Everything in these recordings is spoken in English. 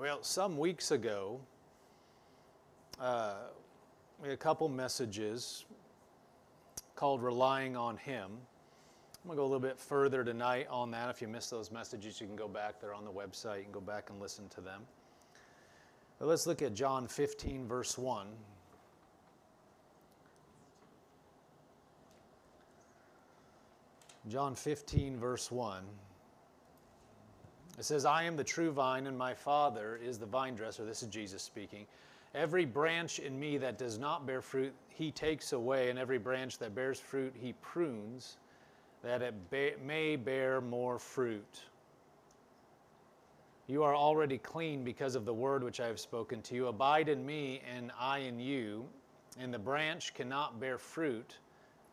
Well, some weeks ago, uh, we had a couple messages called Relying on Him. I'm going to go a little bit further tonight on that. If you missed those messages, you can go back. They're on the website. You can go back and listen to them. But let's look at John 15, verse 1. John 15, verse 1. It says, I am the true vine, and my Father is the vine dresser. This is Jesus speaking. Every branch in me that does not bear fruit, he takes away, and every branch that bears fruit, he prunes, that it ba- may bear more fruit. You are already clean because of the word which I have spoken to you. Abide in me, and I in you. And the branch cannot bear fruit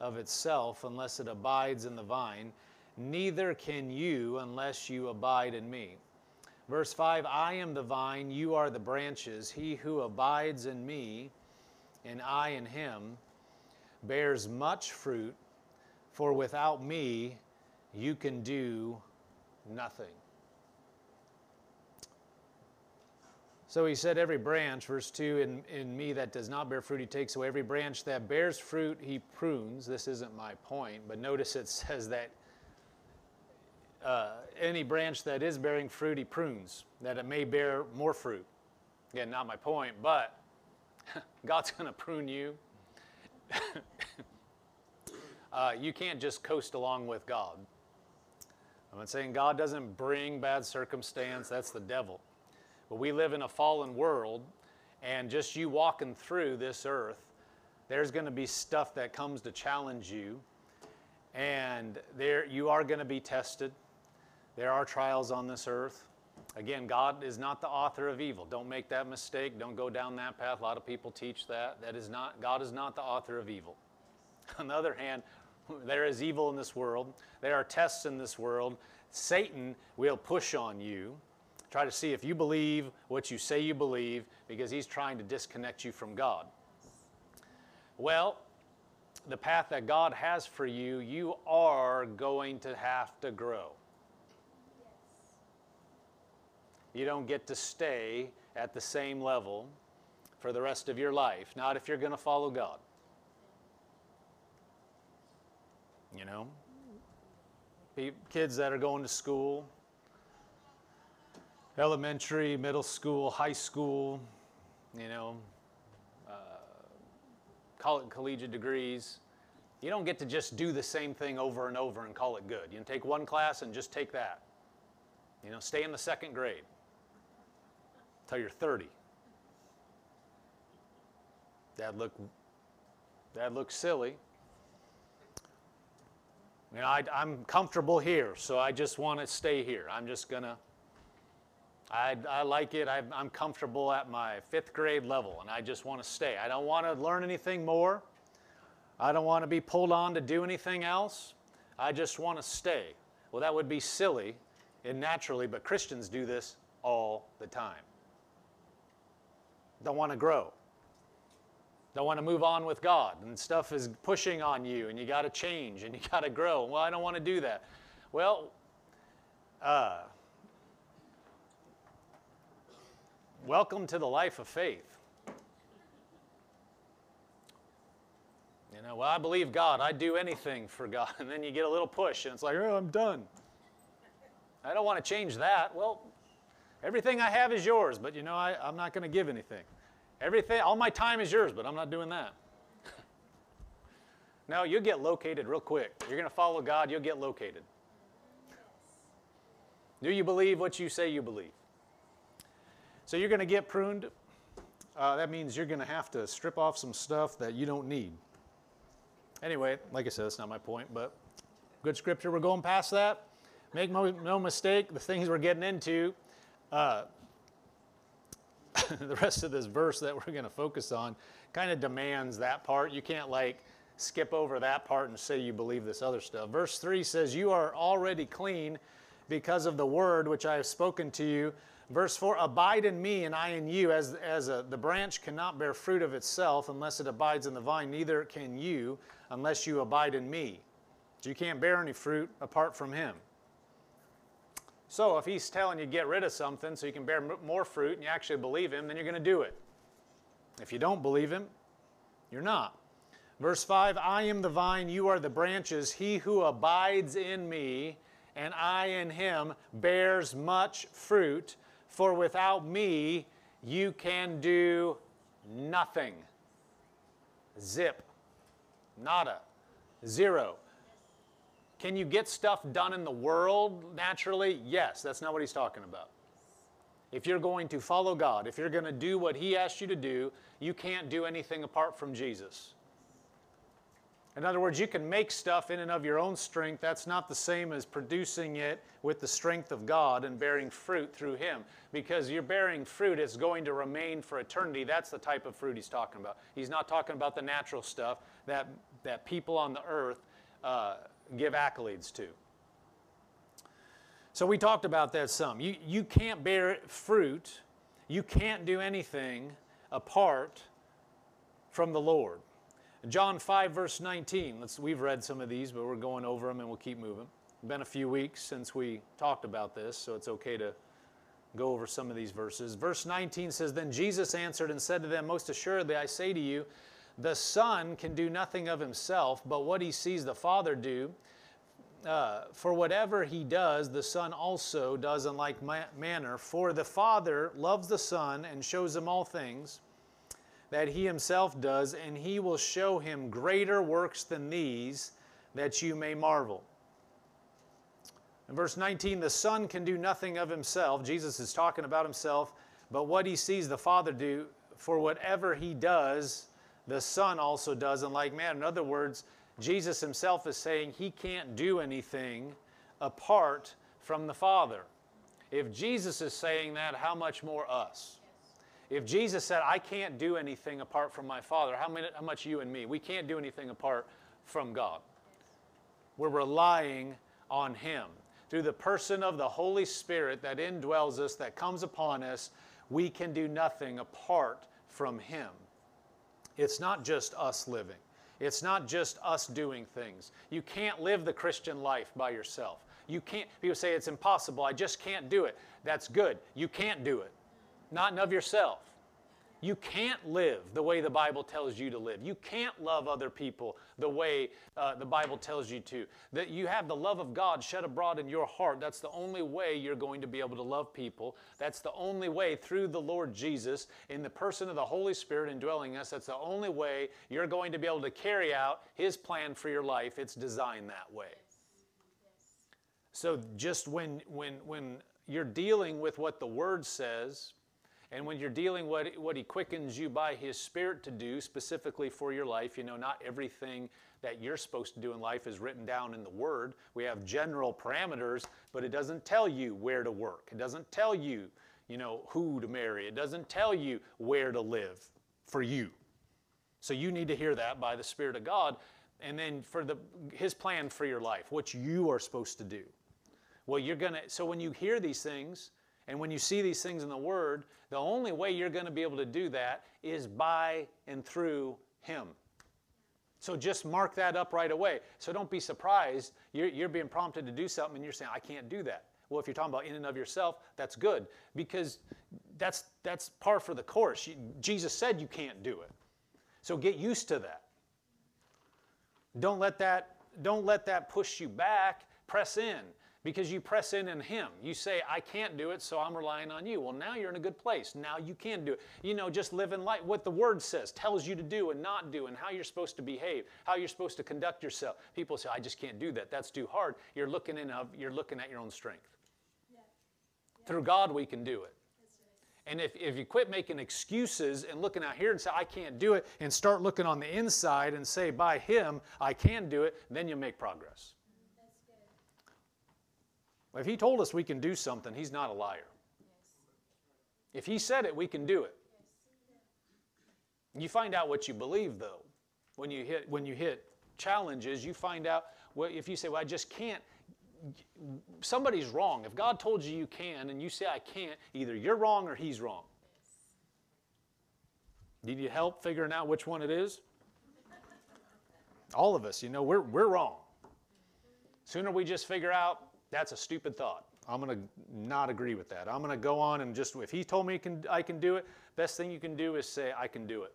of itself unless it abides in the vine, neither can you unless you abide in me. Verse 5 I am the vine, you are the branches. He who abides in me, and I in him, bears much fruit, for without me you can do nothing. So he said, Every branch, verse 2, in, in me that does not bear fruit, he takes away. Every branch that bears fruit, he prunes. This isn't my point, but notice it says that uh, any branch that is bearing fruit, he prunes, that it may bear more fruit. Again, not my point, but God's going to prune you. uh, you can't just coast along with God. I'm not saying God doesn't bring bad circumstance, that's the devil. But we live in a fallen world, and just you walking through this earth, there's going to be stuff that comes to challenge you, and there you are going to be tested. There are trials on this earth. Again, God is not the author of evil. Don't make that mistake. Don't go down that path. A lot of people teach that. That is not God is not the author of evil. On the other hand, there is evil in this world. There are tests in this world. Satan will push on you, try to see if you believe what you say you believe, because he's trying to disconnect you from God. Well, the path that God has for you, you are going to have to grow. You don't get to stay at the same level for the rest of your life, not if you're going to follow God. You know? Kids that are going to school, elementary, middle school, high school, you know, uh, it collegiate degrees. You don't get to just do the same thing over and over and call it good. You can take one class and just take that. You know, stay in the second grade till you're 30. That look, that looks silly. You know, I, am comfortable here, so I just want to stay here. I'm just gonna. I, I like it. I, I'm comfortable at my fifth grade level, and I just want to stay. I don't want to learn anything more. I don't want to be pulled on to do anything else. I just want to stay. Well, that would be silly and naturally, but Christians do this all the time don't want to grow, don't want to move on with God, and stuff is pushing on you, and you got to change and you got to grow. Well, I don't want to do that. Well, uh, welcome to the life of faith. You know, well, I believe God. I'd do anything for God. And then you get a little push, and it's like, oh, I'm done. I don't want to change that. Well, Everything I have is yours, but you know, I, I'm not going to give anything. Everything, all my time is yours, but I'm not doing that. no, you'll get located real quick. You're going to follow God, you'll get located. Do you believe what you say you believe? So you're going to get pruned. Uh, that means you're going to have to strip off some stuff that you don't need. Anyway, like I said, that's not my point, but good scripture. We're going past that. Make no, no mistake, the things we're getting into uh, the rest of this verse that we're going to focus on kind of demands that part. You can't like skip over that part and say you believe this other stuff. Verse 3 says, You are already clean because of the word which I have spoken to you. Verse 4 Abide in me, and I in you, as, as a, the branch cannot bear fruit of itself unless it abides in the vine, neither can you unless you abide in me. So you can't bear any fruit apart from him. So if he's telling you get rid of something so you can bear more fruit and you actually believe him, then you're going to do it. If you don't believe him, you're not. Verse 5 I am the vine, you are the branches. He who abides in me and I in him bears much fruit, for without me you can do nothing. Zip. Nada. Zero. Can you get stuff done in the world naturally? Yes, that's not what he's talking about. If you're going to follow God, if you're going to do what He asked you to do, you can't do anything apart from Jesus. In other words, you can make stuff in and of your own strength. That's not the same as producing it with the strength of God and bearing fruit through Him. Because you're bearing fruit, it's going to remain for eternity. That's the type of fruit He's talking about. He's not talking about the natural stuff that, that people on the earth uh, give accolades to. So we talked about that some. You, you can't bear fruit, you can't do anything apart from the Lord. John 5, verse 19. Let's, we've read some of these, but we're going over them and we'll keep moving. Been a few weeks since we talked about this, so it's okay to go over some of these verses. Verse 19 says, Then Jesus answered and said to them, Most assuredly I say to you, the Son can do nothing of himself, but what he sees the Father do. Uh, for whatever he does, the Son also does in like ma- manner. For the Father loves the Son and shows him all things that he himself does, and he will show him greater works than these, that you may marvel. In verse 19, the Son can do nothing of himself. Jesus is talking about himself, but what he sees the Father do, for whatever he does, the Son also does in like manner. In other words, Jesus himself is saying he can't do anything apart from the Father. If Jesus is saying that, how much more us? If Jesus said, I can't do anything apart from my Father, how, many, how much you and me? We can't do anything apart from God. We're relying on Him. Through the person of the Holy Spirit that indwells us, that comes upon us, we can do nothing apart from Him. It's not just us living. It's not just us doing things. You can't live the Christian life by yourself. You can't, people say it's impossible, I just can't do it. That's good. You can't do it, not and of yourself. You can't live the way the Bible tells you to live. You can't love other people the way uh, the Bible tells you to. That you have the love of God shed abroad in your heart. That's the only way you're going to be able to love people. That's the only way through the Lord Jesus in the person of the Holy Spirit indwelling us. That's the only way you're going to be able to carry out His plan for your life. It's designed that way. So just when when when you're dealing with what the Word says and when you're dealing what, what He quickens you by His Spirit to do specifically for your life, you know, not everything that you're supposed to do in life is written down in the Word. We have general parameters, but it doesn't tell you where to work. It doesn't tell you, you know, who to marry. It doesn't tell you where to live for you. So you need to hear that by the Spirit of God. And then for the, His plan for your life, what you are supposed to do. Well, you're to, so when you hear these things, and when you see these things in the Word, the only way you're going to be able to do that is by and through Him. So just mark that up right away. So don't be surprised. You're, you're, being prompted to do something and you're saying, I can't do that. Well, if you're talking about in and of yourself, that's good because that's, that's par for the course. You, Jesus said you can't do it. So get used to that. Don't let that, don't let that push you back. Press in because you press in in Him. You say, I can't do it, so I'm relying on you. Well, now you're in a good place. Now you can do it. You know, just live in light. What the Word says, tells you to do and not do, and how you're supposed to behave, how you're supposed to conduct yourself. People say, I just can't do that. That's too hard. You're looking, in, of, you're looking at your own strength. Yeah. Yeah. Through God, we can do it. And if, if you quit making excuses and looking out here and say, I can't do it, and start looking on the inside and say, by Him, I can do it, then you'll make progress. If he told us we can do something, he's not a liar. If he said it, we can do it. You find out what you believe, though. When you hit, when you hit challenges, you find out well, if you say, Well, I just can't, somebody's wrong. If God told you you can and you say, I can't, either you're wrong or he's wrong. Need you help figuring out which one it is? All of us, you know, we're, we're wrong. Sooner we just figure out that's a stupid thought. I'm going to not agree with that. I'm going to go on and just, if he told me can, I can do it, best thing you can do is say, I can do it.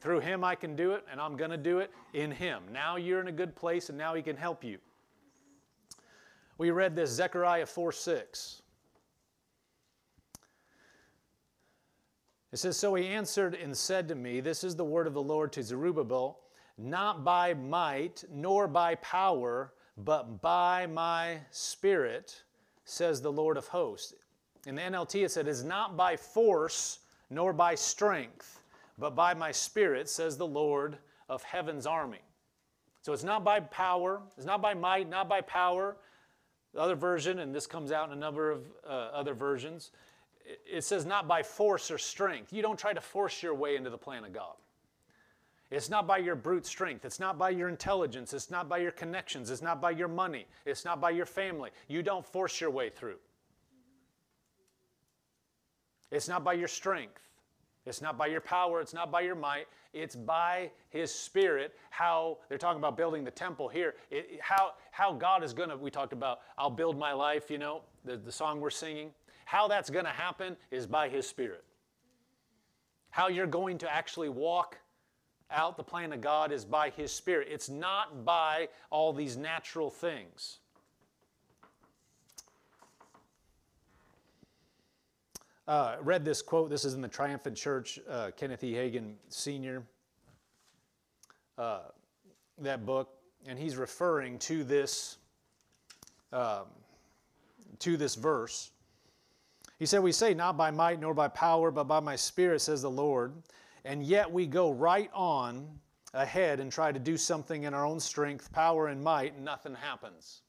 Through him, I can do it, and I'm going to do it in him. Now you're in a good place, and now he can help you. We read this, Zechariah 4 6. It says, So he answered and said to me, This is the word of the Lord to Zerubbabel, not by might nor by power, but by my spirit, says the Lord of hosts. In the NLT, it said, Is not by force nor by strength, but by my spirit, says the Lord of heaven's army. So it's not by power, it's not by might, not by power. The other version, and this comes out in a number of uh, other versions, it says not by force or strength. You don't try to force your way into the plan of God. It's not by your brute strength. It's not by your intelligence. It's not by your connections. It's not by your money. It's not by your family. You don't force your way through. It's not by your strength. It's not by your power. It's not by your might. It's by His Spirit. How they're talking about building the temple here. It, how, how God is going to, we talked about, I'll build my life, you know, the, the song we're singing. How that's going to happen is by His Spirit. How you're going to actually walk out the plan of God is by His Spirit. It's not by all these natural things. Uh, read this quote. This is in the Triumphant Church, uh, Kenneth E. Hagin Sr. Uh, that book, and he's referring to this um, to this verse. He said, "We say not by might nor by power, but by my Spirit," says the Lord and yet we go right on ahead and try to do something in our own strength, power, and might, and nothing happens.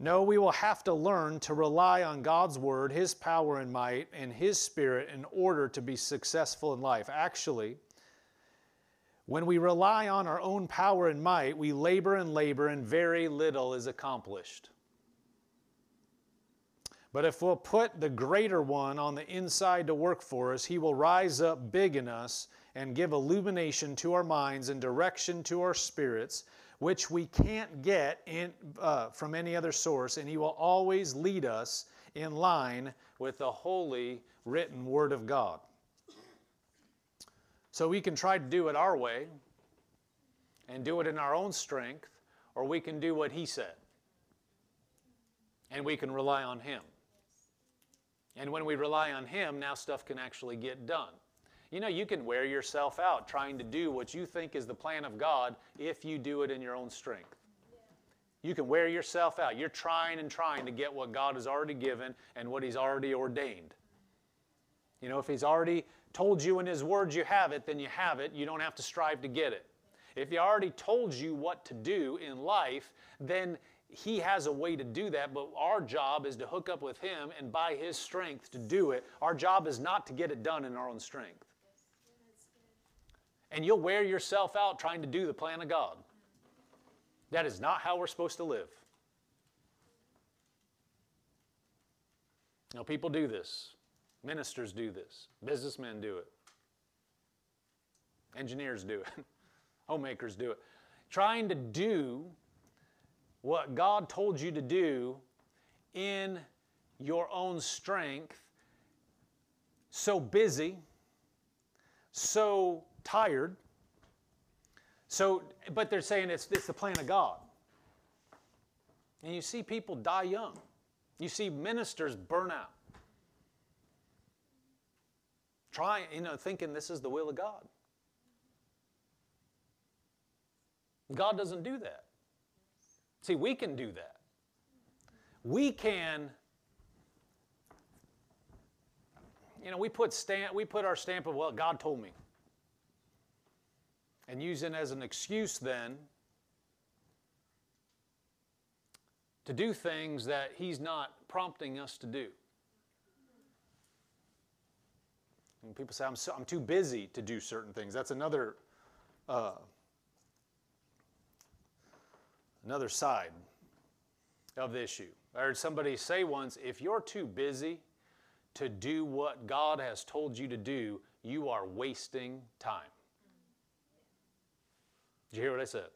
No, we will have to learn to rely on God's Word, His power and might, and His Spirit in order to be successful in life. Actually, when we rely on our own power and might, we labor and labor, and very little is accomplished. But if we'll put the greater one on the inside to work for us, he will rise up big in us and give illumination to our minds and direction to our spirits, which we can't get in, uh, from any other source, and he will always lead us in line with the holy written Word of God. So we can try to do it our way and do it in our own strength, or we can do what he said. And we can rely on him. And when we rely on Him, now stuff can actually get done. You know, you can wear yourself out trying to do what you think is the plan of God if you do it in your own strength. You can wear yourself out. You're trying and trying to get what God has already given and what He's already ordained. You know, if He's already told you in His Word you have it, then you have it. You don't have to strive to get it. If He already told you what to do in life, then he has a way to do that, but our job is to hook up with Him and by His strength to do it. Our job is not to get it done in our own strength. And you'll wear yourself out trying to do the plan of God. That is not how we're supposed to live. Now, people do this, ministers do this, businessmen do it, engineers do it, homemakers do it. Trying to do what God told you to do in your own strength, so busy, so tired. So, but they're saying it's, it's the plan of God. And you see people die young. You see ministers burn out. Trying, you know, thinking this is the will of God. God doesn't do that. See, we can do that. We can, you know, we put, stamp, we put our stamp of, well, God told me. And use it as an excuse then to do things that He's not prompting us to do. And people say, I'm, so, I'm too busy to do certain things. That's another uh, another side of the issue. I heard somebody say once if you're too busy to do what God has told you to do, you are wasting time. Did you hear what I said?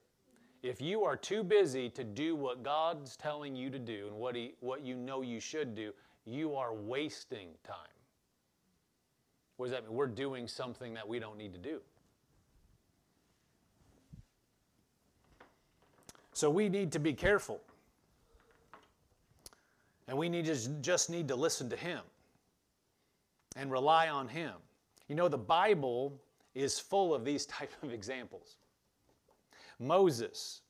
If you are too busy to do what God's telling you to do and what, he, what you know you should do, you are wasting time. What does that mean? We're doing something that we don't need to do. So we need to be careful. And we need to just need to listen to him and rely on him. You know the Bible is full of these type of examples. Moses,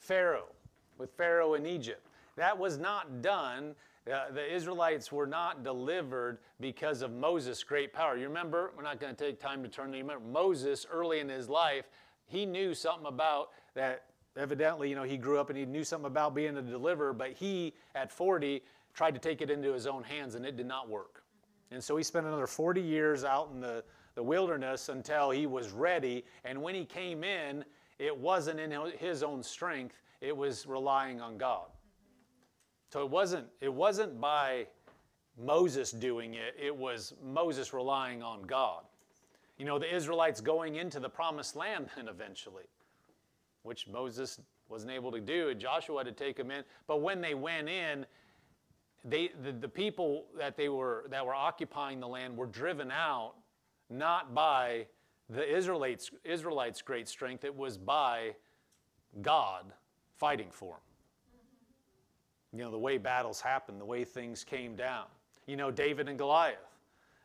Pharaoh, with Pharaoh in Egypt. That was not done. Uh, the Israelites were not delivered because of Moses' great power. You remember, we're not going to take time to turn to you. Remember, Moses, early in his life, he knew something about that. Evidently, you know, he grew up and he knew something about being a deliverer, but he, at 40, tried to take it into his own hands and it did not work. And so he spent another 40 years out in the, the wilderness until he was ready. And when he came in, it wasn't in his own strength, it was relying on God. So it wasn't, it wasn't by Moses doing it, it was Moses relying on God. You know, the Israelites going into the promised land then eventually, which Moses wasn't able to do, and Joshua had to take them in. But when they went in, they, the, the people that they were that were occupying the land were driven out not by the Israelites, Israelites' great strength, it was by God fighting for them. You know, the way battles happen, the way things came down. You know, David and Goliath.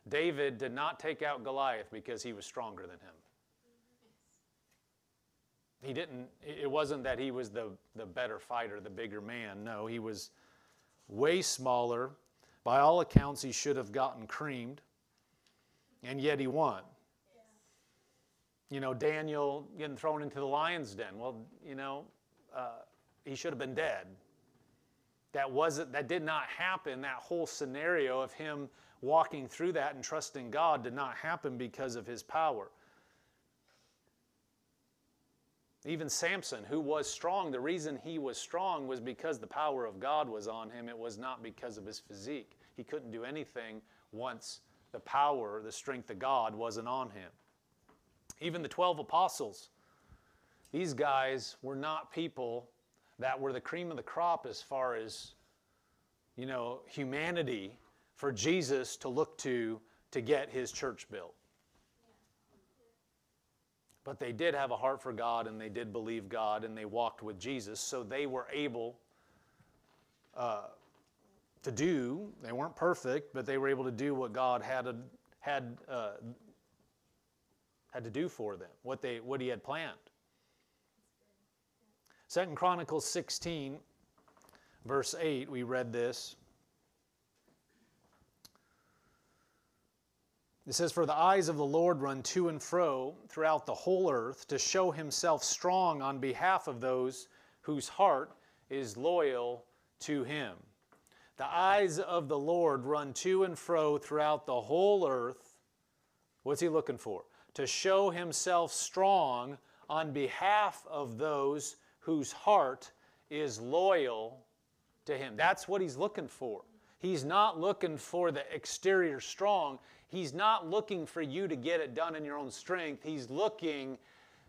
David did not take out Goliath because he was stronger than him. He didn't, it wasn't that he was the, the better fighter, the bigger man. No, he was way smaller. By all accounts, he should have gotten creamed, and yet he won you know, Daniel getting thrown into the lion's den. Well, you know, uh, he should have been dead. That wasn't that did not happen. That whole scenario of him walking through that and trusting God did not happen because of his power. Even Samson, who was strong, the reason he was strong was because the power of God was on him. It was not because of his physique. He couldn't do anything once the power, the strength of God wasn't on him. Even the 12 apostles, these guys were not people that were the cream of the crop as far as, you know, humanity for Jesus to look to to get his church built. But they did have a heart for God and they did believe God and they walked with Jesus, so they were able uh, to do, they weren't perfect, but they were able to do what God had, had uh, had to do for them, what, they, what he had planned. Second Chronicles 16, verse 8, we read this. It says, For the eyes of the Lord run to and fro throughout the whole earth to show himself strong on behalf of those whose heart is loyal to him. The eyes of the Lord run to and fro throughout the whole earth. What's he looking for? to show himself strong on behalf of those whose heart is loyal to him. That's what he's looking for. He's not looking for the exterior strong. He's not looking for you to get it done in your own strength. He's looking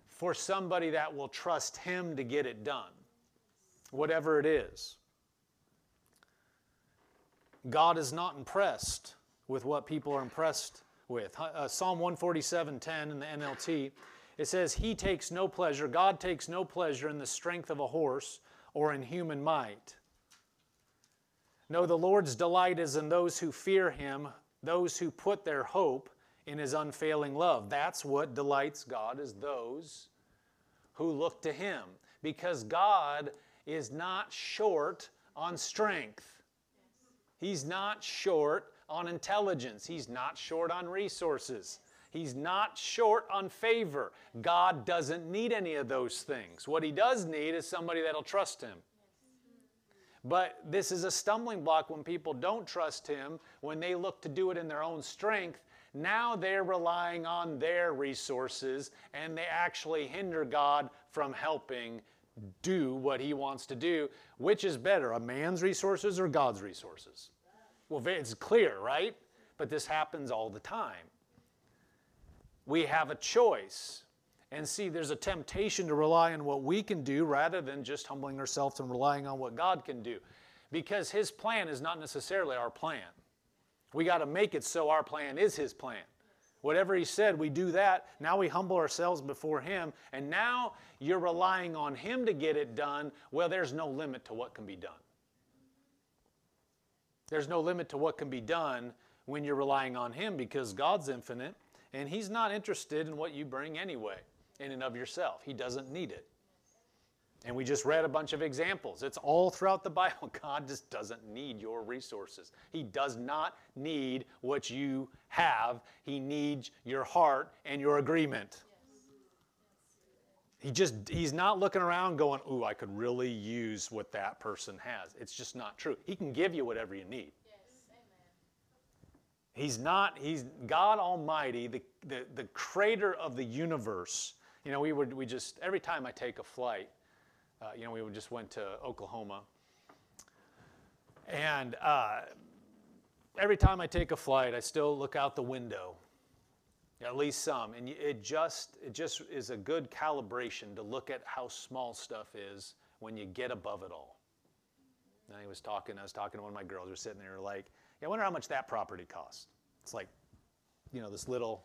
for somebody that will trust him to get it done, whatever it is. God is not impressed with what people are impressed with. Uh, Psalm 147:10 in the NLT, it says, He takes no pleasure, God takes no pleasure in the strength of a horse or in human might. No, the Lord's delight is in those who fear Him, those who put their hope in His unfailing love. That's what delights God, is those who look to Him. Because God is not short on strength. He's not short on intelligence. He's not short on resources. He's not short on favor. God doesn't need any of those things. What he does need is somebody that'll trust him. But this is a stumbling block when people don't trust him, when they look to do it in their own strength. Now they're relying on their resources and they actually hinder God from helping do what he wants to do. Which is better, a man's resources or God's resources? Well, it's clear, right? But this happens all the time. We have a choice. And see, there's a temptation to rely on what we can do rather than just humbling ourselves and relying on what God can do. Because His plan is not necessarily our plan. We got to make it so our plan is His plan. Whatever He said, we do that. Now we humble ourselves before Him, and now you're relying on Him to get it done. Well, there's no limit to what can be done. There's no limit to what can be done when you're relying on Him because God's infinite and He's not interested in what you bring anyway, in and of yourself. He doesn't need it. And we just read a bunch of examples. It's all throughout the Bible. God just doesn't need your resources. He does not need what you have, He needs your heart and your agreement. He just, he's not looking around going, Ooh, I could really use what that person has. It's just not true. He can give you whatever you need. He's not, he's God Almighty, the, the, the creator of the universe. You know, we would, we just, every time I take a flight, uh, you know, we just went to Oklahoma. And uh, every time I take a flight, I still look out the window, at least some. And it just, it just is a good calibration to look at how small stuff is when you get above it all. And he was talking, I was talking to one of my girls, we are sitting there like, yeah, I wonder how much that property cost. It's like, you know, this little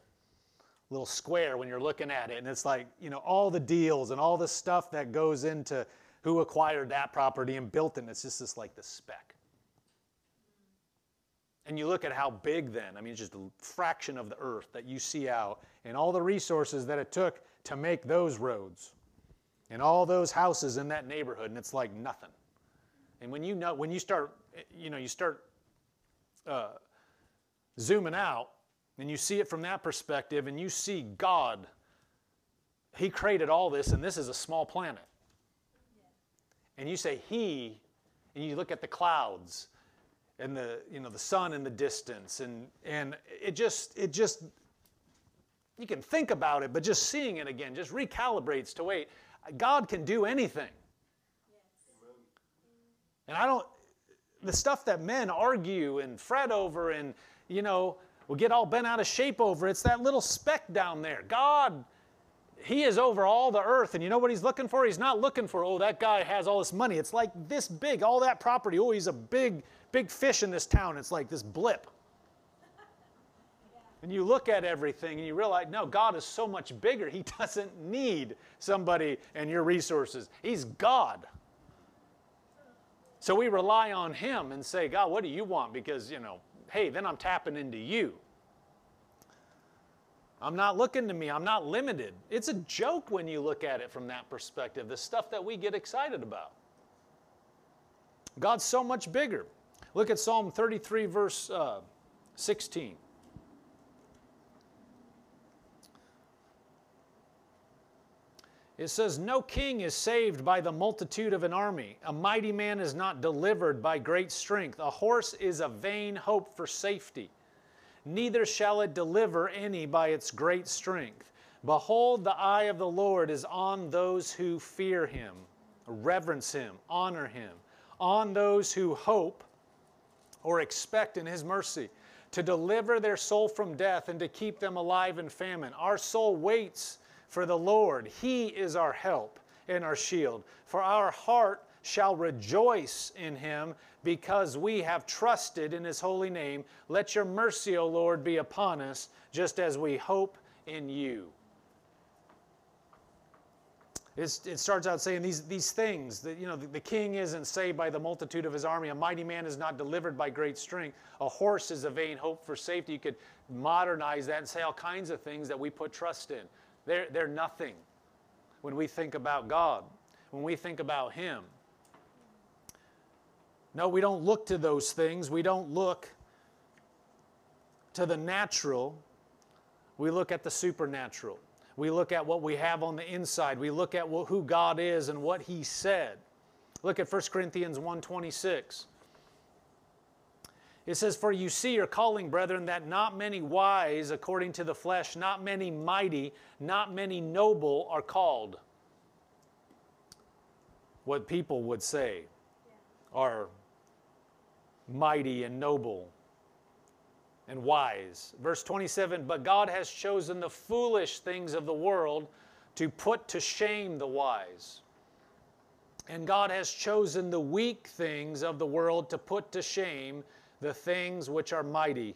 little square when you're looking at it. And it's like you know all the deals and all the stuff that goes into who acquired that property and built it it's just this like the speck and you look at how big then i mean it's just a fraction of the earth that you see out and all the resources that it took to make those roads and all those houses in that neighborhood and it's like nothing. And when you know when you start you know you start uh, zooming out and you see it from that perspective and you see God, He created all this and this is a small planet. And you say He, and you look at the clouds and the, you know, the sun in the distance and, and it just, it just, you can think about it, but just seeing it again just recalibrates to wait, God can do anything. And I don't, the stuff that men argue and fret over and, you know, will get all bent out of shape over, it's that little speck down there. God, He is over all the earth, and you know what He's looking for? He's not looking for, oh, that guy has all this money. It's like this big, all that property. Oh, he's a big, big fish in this town. It's like this blip. And you look at everything and you realize, no, God is so much bigger. He doesn't need somebody and your resources. He's God. So we rely on Him and say, God, what do you want? Because, you know, hey, then I'm tapping into you. I'm not looking to me, I'm not limited. It's a joke when you look at it from that perspective, the stuff that we get excited about. God's so much bigger. Look at Psalm 33, verse uh, 16. It says, No king is saved by the multitude of an army. A mighty man is not delivered by great strength. A horse is a vain hope for safety. Neither shall it deliver any by its great strength. Behold, the eye of the Lord is on those who fear him, reverence him, honor him, on those who hope or expect in his mercy, to deliver their soul from death and to keep them alive in famine. Our soul waits for the Lord, He is our help and our shield. For our heart shall rejoice in Him because we have trusted in His holy name. Let your mercy, O Lord, be upon us, just as we hope in you. It's, it starts out saying these, these things that you know the, the, king isn't saved by the multitude of his army a mighty man is not delivered by great strength a horse is a vain hope for safety you could modernize that and say all kinds of things that we put trust in they're, they're nothing when we think about God, when we think about Him. No, we don't look to those things. We don't look to the natural. We look at the supernatural. We look at what we have on the inside. We look at who God is and what He said. Look at 1 Corinthians 126. It says, For you see your calling, brethren, that not many wise according to the flesh, not many mighty, not many noble are called. What people would say are mighty and noble and wise. Verse 27 But God has chosen the foolish things of the world to put to shame the wise. And God has chosen the weak things of the world to put to shame the things which are mighty.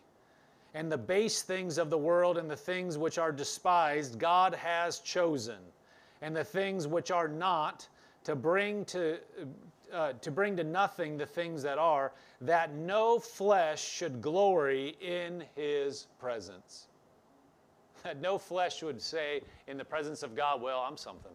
And the base things of the world and the things which are despised, God has chosen. And the things which are not, to bring to, uh, to bring to nothing the things that are, that no flesh should glory in his presence. That no flesh would say in the presence of God, Well, I'm something.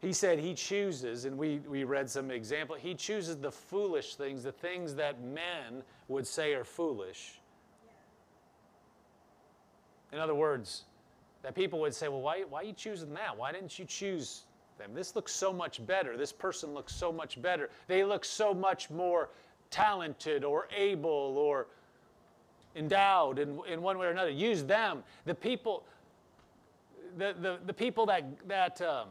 He said he chooses, and we, we read some example, he chooses the foolish things, the things that men would say are foolish. In other words, that people would say, well, why, why are you choosing that? Why didn't you choose them? This looks so much better. This person looks so much better. They look so much more talented or able or endowed in, in one way or another. Use them. The people, the, the, the people that, that um,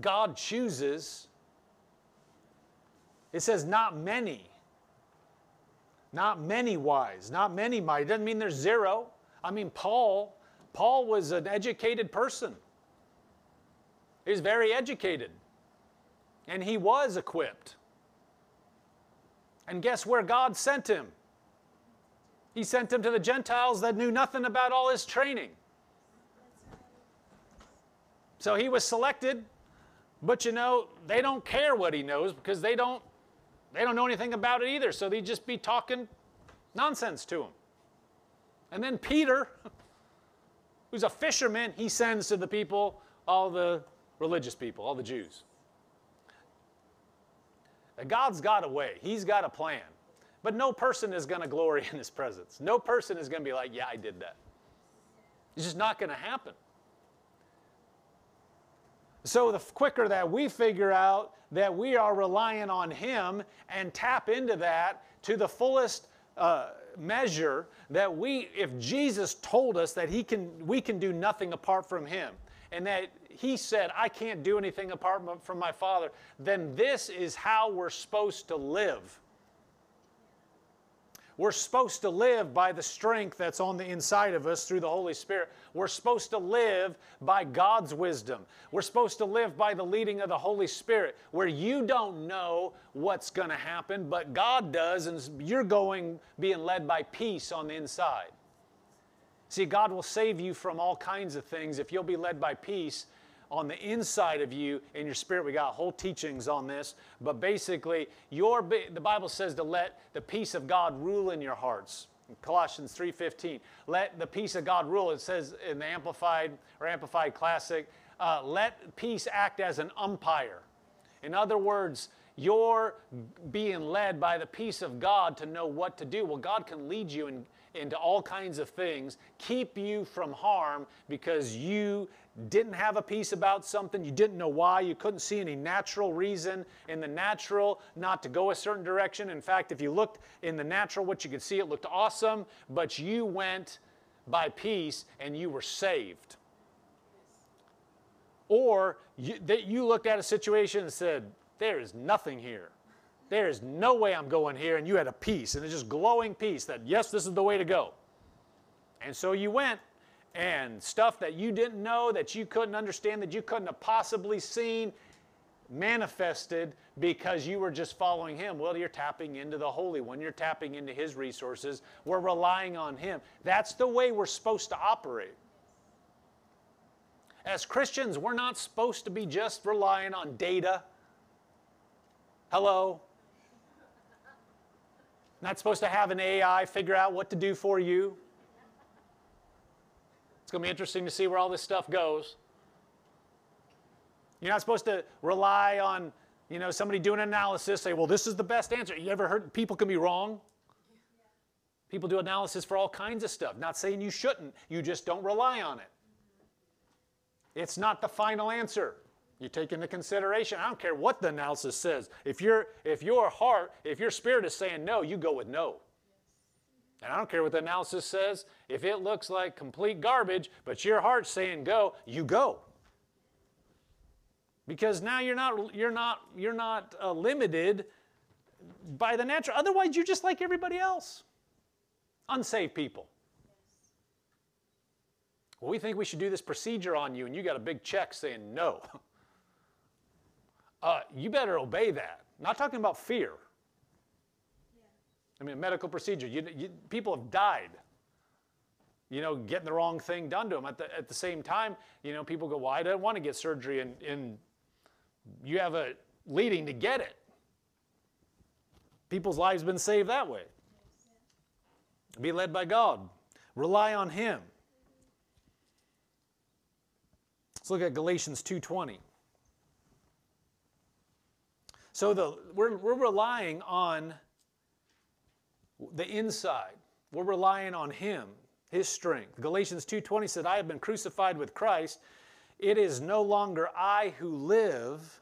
God chooses, it says not many. Not many wise, not many mighty. Doesn't mean there's zero. I mean, Paul, Paul was an educated person. He was very educated. And he was equipped. And guess where God sent him? He sent him to the Gentiles that knew nothing about all his training. So he was selected but you know, they don't care what he knows because they don't they don't know anything about it either. So they just be talking nonsense to him. And then Peter, who's a fisherman, he sends to the people, all the religious people, all the Jews. God's got a way. He's got a plan. But no person is going to glory in his presence. No person is going to be like, yeah, I did that. It's just not going to happen. So the quicker that we figure out that we are relying on Him and tap into that to the fullest uh, measure, that we, if Jesus told us that He can, we can do nothing apart from Him, and that He said, I can't do anything apart from my Father, then this is how we're supposed to live. We're supposed to live by the strength that's on the inside of us through the Holy Spirit. We're supposed to live by God's wisdom. We're supposed to live by the leading of the Holy Spirit, where you don't know what's going to happen, but God does, and you're going being led by peace on the inside. See, God will save you from all kinds of things if you'll be led by peace on the inside of you in your spirit. We got whole teachings on this, but basically, your the Bible says to let the peace of God rule in your hearts. Colossians 3:15. Let the peace of God rule. It says in the Amplified or Amplified Classic, uh, let peace act as an umpire. In other words, you're being led by the peace of God to know what to do. Well, God can lead you in, into all kinds of things, keep you from harm because you didn't have a peace about something, you didn't know why, you couldn't see any natural reason in the natural not to go a certain direction. In fact, if you looked in the natural, what you could see, it looked awesome, but you went by peace and you were saved. Or you, that you looked at a situation and said, There is nothing here. There is no way I'm going here. And you had a peace, and it's just glowing peace that, yes, this is the way to go. And so you went, and stuff that you didn't know, that you couldn't understand, that you couldn't have possibly seen manifested because you were just following Him. Well, you're tapping into the Holy One, you're tapping into His resources, we're relying on Him. That's the way we're supposed to operate. As Christians, we're not supposed to be just relying on data. Hello? Not supposed to have an AI figure out what to do for you. It's going to be interesting to see where all this stuff goes. You're not supposed to rely on, you know, somebody doing an analysis, say, well, this is the best answer. You ever heard people can be wrong? People do analysis for all kinds of stuff. Not saying you shouldn't, you just don't rely on it. It's not the final answer. You take into consideration. I don't care what the analysis says. If, you if your heart, if your spirit is saying no, you go with no. And I don't care what the analysis says. If it looks like complete garbage, but your heart's saying go, you go. Because now you're not, you're not, you're not uh, limited by the natural. Otherwise, you're just like everybody else. Unsaved people. Well, we think we should do this procedure on you, and you got a big check saying no. Uh, you better obey that. Not talking about fear. I mean, a medical procedure. You, you, people have died, you know, getting the wrong thing done to them. At the, at the same time, you know, people go, well, I don't want to get surgery, and, and you have a leading to get it. People's lives have been saved that way. Be led by God. Rely on Him. Let's look at Galatians 2:20. So the, we're, we're relying on the inside. We're relying on Him, His strength. Galatians 2:20 said, "I have been crucified with Christ. It is no longer I who live,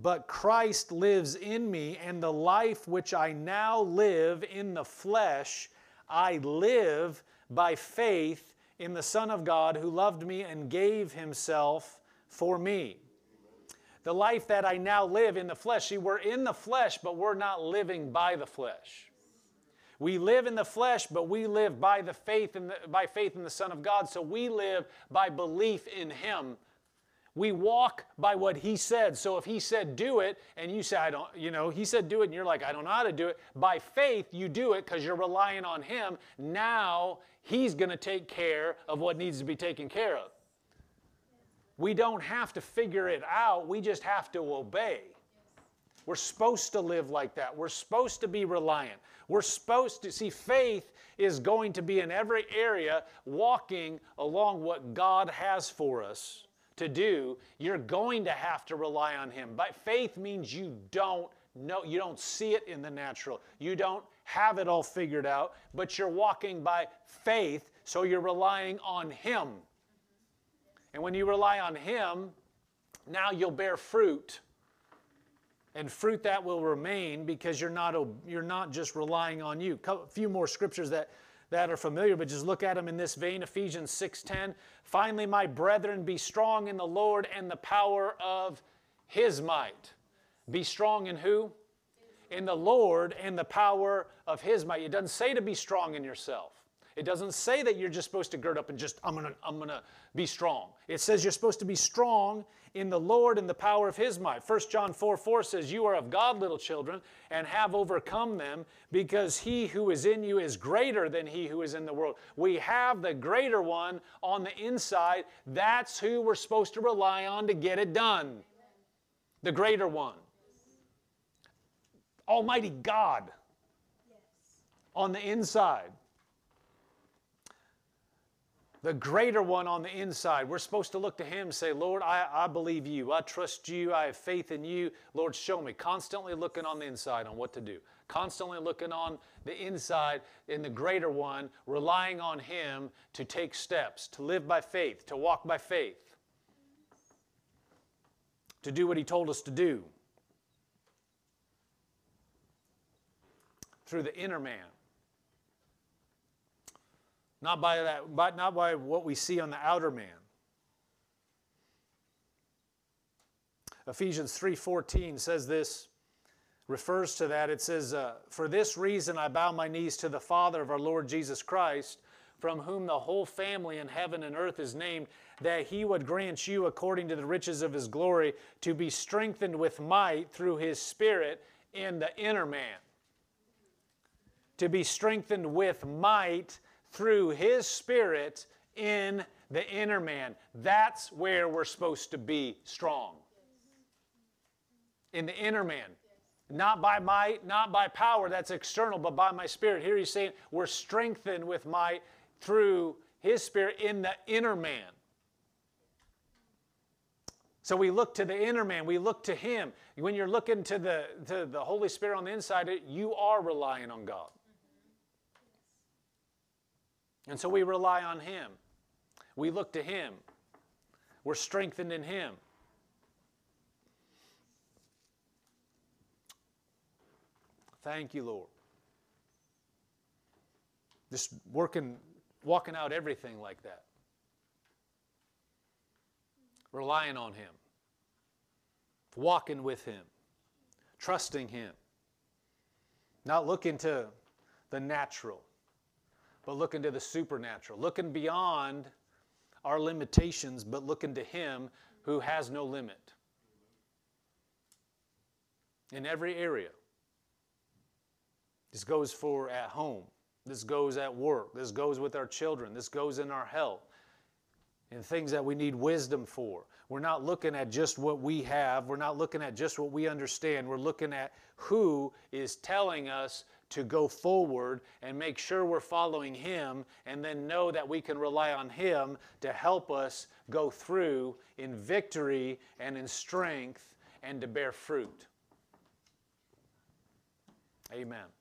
but Christ lives in me, and the life which I now live in the flesh, I live by faith in the Son of God who loved me and gave Himself for me." the life that I now live in the flesh. See, we're in the flesh, but we're not living by the flesh. We live in the flesh, but we live by the faith in the, by faith in the Son of God. So we live by belief in Him. We walk by what He said. So if He said do it, and you say I don't, you know, He said do it, and you're like I don't know how to do it. By faith, you do it because you're relying on Him. Now He's going to take care of what needs to be taken care of. We don't have to figure it out, we just have to obey. We're supposed to live like that. We're supposed to be reliant. We're supposed to see faith is going to be in every area walking along what God has for us to do. You're going to have to rely on Him. But faith means you don't know, you don't see it in the natural. You don't have it all figured out, but you're walking by faith, so you're relying on Him. And when you rely on Him, now you'll bear fruit. And fruit that will remain because you're not, you're not just relying on you. A few more scriptures that, that are familiar, but just look at them in this vein Ephesians 6:10. Finally, my brethren, be strong in the Lord and the power of His might. Be strong in who? In the Lord and the power of His might. It doesn't say to be strong in yourself. It doesn't say that you're just supposed to gird up and just, I'm going to I'm to be strong. It says you're supposed to be strong in the Lord and the power of His might. 1 John 4 4 says, You are of God, little children, and have overcome them, because He who is in you is greater than He who is in the world. We have the greater one on the inside. That's who we're supposed to rely on to get it done. The greater one. Almighty God on the inside the greater one on the inside. We're supposed to look to Him and say, Lord, I, I believe you. I trust you. I have faith in you. Lord, show me. Constantly looking on the inside on what to do. Constantly looking on the inside in the greater one, relying on Him to take steps, to live by faith, to walk by faith, to do what He told us to do. Through the inner man. Not by that, but not by what we see on the outer man. Ephesians 3:14 says this refers to that. It says, uh, "For this reason I bow my knees to the Father of our Lord Jesus Christ, from whom the whole family in heaven and earth is named, that he would grant you according to the riches of his glory to be strengthened with might through his spirit in the inner man." To be strengthened with might through His Spirit in the inner man. That's where we're supposed to be strong. In the inner man. Not by might, not by power, that's external, but by my spirit. Here he's saying we're strengthened with might through his spirit in the inner man. So we look to the inner man, we look to him. When you're looking to the, to the Holy Spirit on the inside, you are relying on God. And so we rely on Him. We look to Him. We're strengthened in Him. Thank you, Lord. Just working, walking out everything like that. Relying on Him. Walking with Him. Trusting Him. Not looking to the natural but looking to the supernatural, looking beyond our limitations, but looking to Him who has no limit in every area. This goes for at home. This goes at work. This goes with our children. This goes in our health and things that we need wisdom for. We're not looking at just what we have. We're not looking at just what we understand. We're looking at who is telling us to go forward and make sure we're following Him and then know that we can rely on Him to help us go through in victory and in strength and to bear fruit. Amen.